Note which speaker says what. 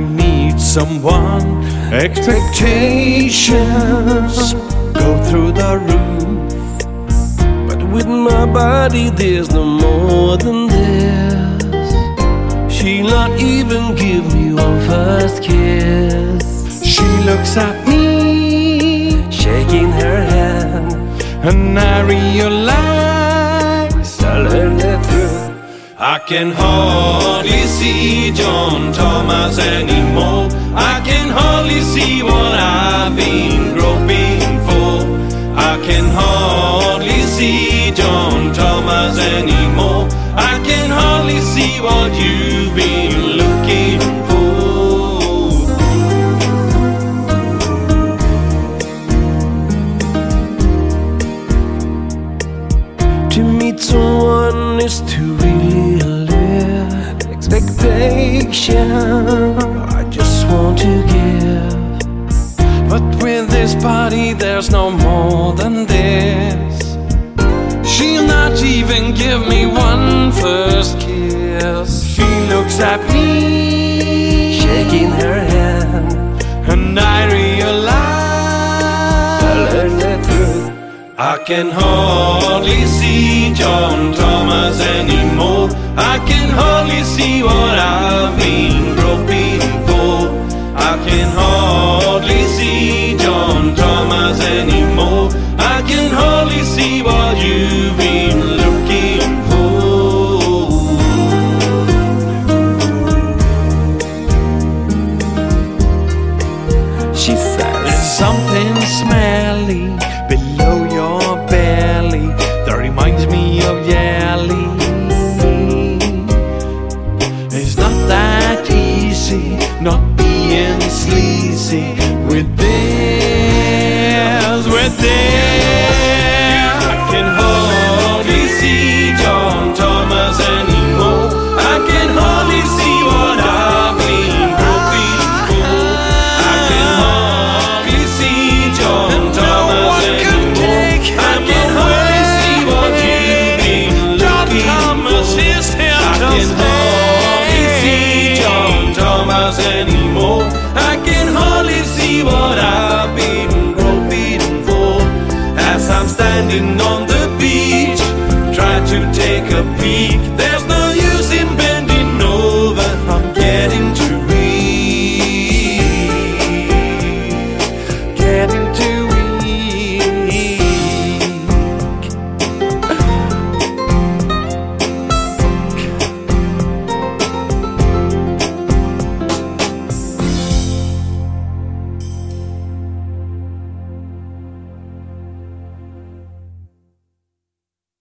Speaker 1: meet someone, expectations go through the roof.
Speaker 2: But with my body, there's no more than this. She'll not even give me one first kiss.
Speaker 1: She looks at I
Speaker 3: can hardly see John Thomas anymore. I can hardly see what I've been groping for. I can hardly see John Thomas anymore. I can hardly see what you've been looking for.
Speaker 2: To meet someone is to. I just want to give.
Speaker 1: But with this body, there's no more than this. She'll not even give me one first kiss. She looks at me,
Speaker 2: Shaking her hand,
Speaker 1: and I realize
Speaker 2: the truth.
Speaker 3: I can hardly see John Thomas. I can hardly see what I've been groping for. I can hardly see John Thomas anymore. I can hardly see what you've been looking for.
Speaker 2: She
Speaker 1: there's
Speaker 2: says,
Speaker 1: something smelly not being sleazy
Speaker 3: anymore. I can hardly see what I've been groping for. As I'm standing on the beach, try to take a peek.